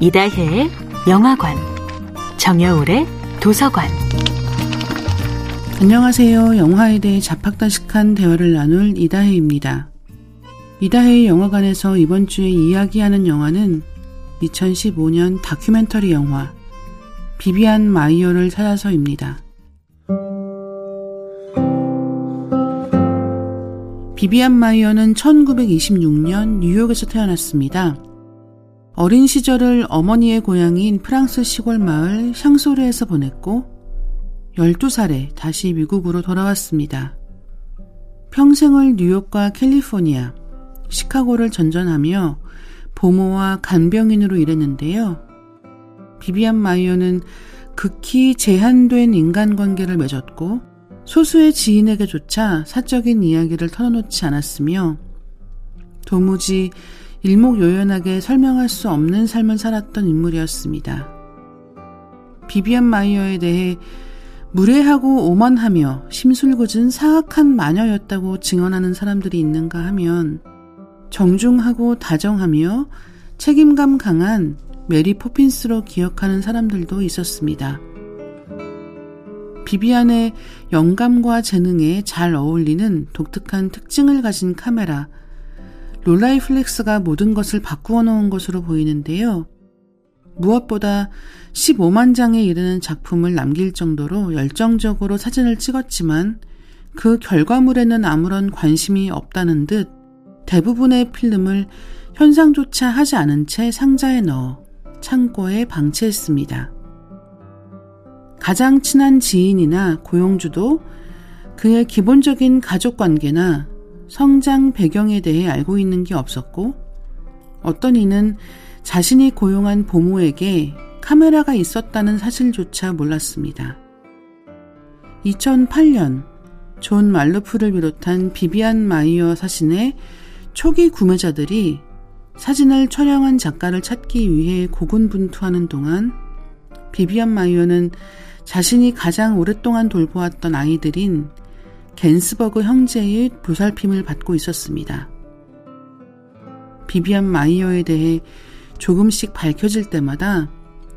이다혜의 영화관, 정여울의 도서관. 안녕하세요. 영화에 대해 잡학다식한 대화를 나눌 이다혜입니다. 이다혜의 영화관에서 이번 주에 이야기하는 영화는 2015년 다큐멘터리 영화 비비안 마이어를 찾아서입니다. 비비안 마이어는 1926년 뉴욕에서 태어났습니다. 어린 시절을 어머니의 고향인 프랑스 시골 마을 샹소르에서 보냈고 12살에 다시 미국으로 돌아왔습니다. 평생을 뉴욕과 캘리포니아, 시카고를 전전하며 보모와 간병인으로 일했는데요. 비비안 마이어는 극히 제한된 인간관계를 맺었고 소수의 지인에게조차 사적인 이야기를 털어놓지 않았으며 도무지 일목요연하게 설명할 수 없는 삶을 살았던 인물이었습니다. 비비안 마이어에 대해 무례하고 오만하며 심술궂은 사악한 마녀였다고 증언하는 사람들이 있는가 하면 정중하고 다정하며 책임감 강한 메리 포핀스로 기억하는 사람들도 있었습니다. 비비안의 영감과 재능에 잘 어울리는 독특한 특징을 가진 카메라, 롤라이플렉스가 모든 것을 바꾸어 놓은 것으로 보이는데요. 무엇보다 15만 장에 이르는 작품을 남길 정도로 열정적으로 사진을 찍었지만 그 결과물에는 아무런 관심이 없다는 듯 대부분의 필름을 현상조차 하지 않은 채 상자에 넣어 창고에 방치했습니다. 가장 친한 지인이나 고용주도 그의 기본적인 가족 관계나 성장 배경에 대해 알고 있는 게 없었고 어떤 이는 자신이 고용한 보모에게 카메라가 있었다는 사실조차 몰랐습니다. 2008년 존 말루프를 비롯한 비비안 마이어 사진의 초기 구매자들이 사진을 촬영한 작가를 찾기 위해 고군분투하는 동안 비비안 마이어는 자신이 가장 오랫동안 돌보았던 아이들인 겐스버그 형제의 보살핌을 받고 있었습니다. 비비안 마이어에 대해 조금씩 밝혀질 때마다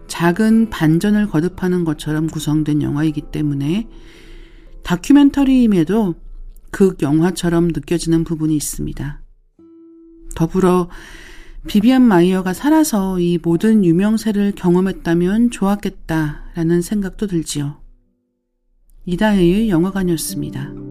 작은 반전을 거듭하는 것처럼 구성된 영화이기 때문에 다큐멘터리임에도 극 영화처럼 느껴지는 부분이 있습니다. 더불어 비비안 마이어가 살아서 이 모든 유명세를 경험했다면 좋았겠다라는 생각도 들지요. 이다혜의 영화관이었습니다.